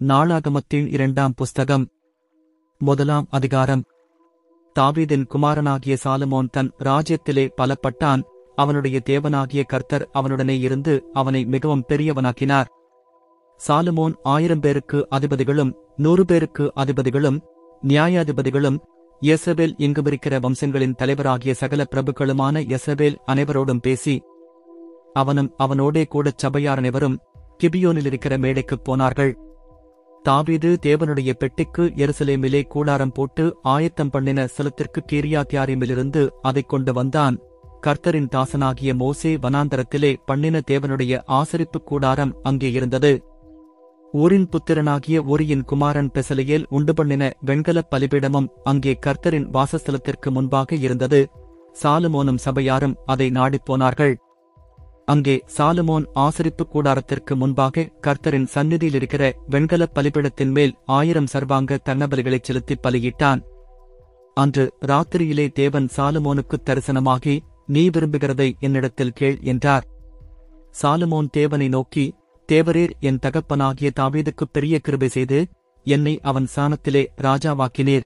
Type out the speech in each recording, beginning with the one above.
நாளாகமத்தின் இரண்டாம் புஸ்தகம். முதலாம் அதிகாரம். தாவீதின் குமாரனாகிய சாலமோன் தன் ராஜ்யத்திலே பலப்பட்டான். அவனுடைய தேவனாகிய கர்த்தர் அவனுடனே இருந்து அவனை மிகவும் பெரியவனாக்கினார். சாலமோன் ஆயிரம் பேருக்கு அதிபதிகளும் நூறு பேருக்கு அதிபதிகளும் நியாயாதிபதிகளும் எசபேல் இங்குமிருக்கிற வம்சங்களின் தலைவராகிய சகல பிரபுக்களுமான எசபேல் அனைவரோடும் பேசி அவனும் அவனோடே கூடச் சபையார் அனைவரும் கிபியோனில் இருக்கிற மேடைக்குப் போனார்கள். தாவீது தேவனுடைய பெட்டிக்கு எருசலேமிலே கூடாரம் போட்டு ஆயத்தம் பண்ணின ஸ்தலத்திற்கு கீரியாத்தியாரிமிலிருந்து அதைக் கொண்டு வந்தான். கர்த்தரின் தாசனாகிய மோசே வனாந்தரத்திலே பண்ணின தேவனுடைய ஆசரிப்புக் கூடாரம் அங்கே இருந்தது. ஊரின் புத்திரனாகிய ஊரியின் குமாரன் பெசலையில் உண்டு பண்ணின வெண்கலப் பலிபீடமும் அங்கே கர்த்தரின் வாசஸ்தலத்திற்கு முன்பாக இருந்தது. சாலுமோனும் சபையாரும் அதை நாடிப் போனார்கள். அங்கே சாலுமோன் ஆசரிப்பு கூடாரத்திற்கு முன்பாக கர்த்தரின் சந்நிதியில் இருக்கிற வெண்கலப் பலிபீடத்தின் மேல் ஆயிரம் சர்வாங்க தன்னபலிகளைச் செலுத்திப் பலியிட்டான். அன்று ராத்திரியிலே தேவன் சாலுமோனுக்குத் தரிசனமாகி நீ விரும்புகிறதை என்னிடத்தில் கேள் என்றார். சாலுமோன் தேவனை நோக்கி தேவரீர் என் தகப்பனாகிய தாவீதுக்கு பெரிய கிருபை செய்து என்னை அவன் சாணத்திலே ராஜாவாக்கினீர்.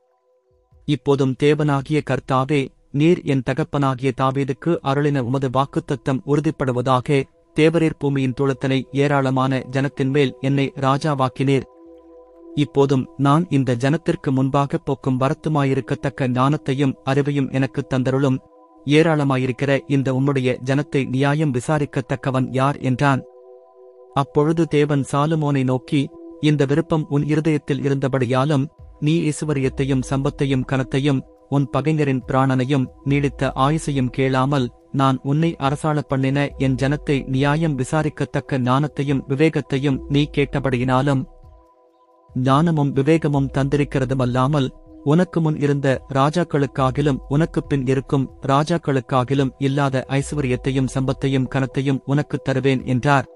இப்போதும் தேவனாகிய கர்த்தாவே நீர் என் தகப்பனாகிய தாவீதுக்கு அருளின உமது வாக்குத்தத்தம் உறுதிப்படுவதாக தேவரீர் பூமியின் துளத்தனை ஏராளமான ஜனத்தின் மேல் என்னை ராஜாவாக்கினீர். இப்போதும் நான் இந்த ஜனத்திற்கு முன்பாக போக்கும் வரத்துமாயிருக்கத்தக்க ஞானத்தையும் அறிவையும் எனக்குத் தந்தருளும். ஏராளமாயிருக்கிற இந்த உம்முடைய ஜனத்தை நியாயம் விசாரிக்கத்தக்கவன் யார் என்றான். அப்பொழுது தேவன் சாலுமோனை நோக்கி இந்த விருப்பம் உன் இருதயத்தில் இருந்தபடியாலும் நீ ஈசுவரியத்தையும் சம்பத்தையும் கனத்தையும் உன் பகைஞரின் பிராணனையும் நீடித்த ஆயுசையும் கேளாமல் நான் உன்னை அரசாளப் பண்ணின என் ஜனத்தை நியாயம் விசாரிக்கத்தக்க ஞானத்தையும் விவேகத்தையும் நீ கேட்டபடியினாலும் ஞானமும் விவேகமும் தந்திருக்கிறதுமல்லாமல் உனக்கு முன் இருந்த ராஜாக்களுக்காகிலும் உனக்குப் பின் இருக்கும் ராஜாக்களுக்காகிலும் இல்லாத ஐஸ்வர்யத்தையும் சம்பத்தையும் கனத்தையும் உனக்குத் தருவேன் என்றார்.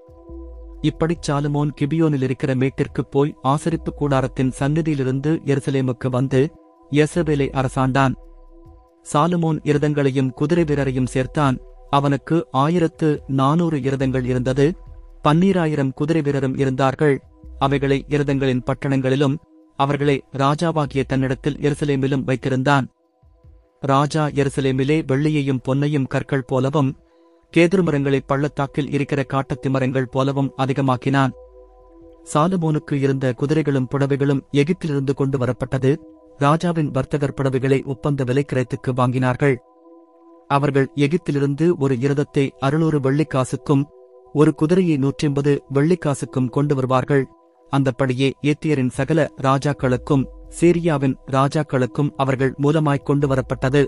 இப்படிச் சாலுமோன் கிபியோனில் இருக்கிற மேட்டிற்குப் போய் ஆசரிப்பு கூடாரத்தின் சந்நிதியிலிருந்து எருசலேமுக்கு வந்து யெசபேலை அரசாண்டான். சாலுமோன் இரதங்களையும் குதிரை வீரரையும் சேர்த்தான். அவனுக்கு ஆயிரத்து நானூறு இரதங்கள் இருந்தது. பன்னீராயிரம் குதிரை வீரரும் இருந்தார்கள். அவைகளை இரதங்களின் பட்டணங்களிலும் அவர்களை ராஜாவாகிய தன்னிடத்தில் எருசலேமிலும் வைத்திருந்தான். ராஜா எருசலேமிலே வெள்ளியையும் பொன்னையும் கற்கள் போலவும் கேதுரு மரங்களை பள்ளத்தாக்கில் இருக்கிற காட்டத்தி மரங்கள் போலவும் அதிகமாக்கினான். சாலுமோனுக்கு இருந்த குதிரைகளும் புடவைகளும் எகிப்திலிருந்து கொண்டு வரப்பட்டது. ராஜாவின் வர்த்தகர் படவுகளை ஒப்பந்த விலைக்கிரயத்துக்கு வாங்கினார்கள். அவர்கள் எகிப்திலிருந்து ஒரு இரதத்தை அறுநூறு வெள்ளிக்காசுக்கும் ஒரு குதிரையை நூற்றிம்பது வெள்ளிக்காசுக்கும் கொண்டு வருவார்கள். அந்தப்படியே ஏத்தியரின் சகல ராஜாக்களுக்கும் சீரியாவின் ராஜாக்களுக்கும் அவர்கள் மூலமாய்க் கொண்டு வரப்பட்டது.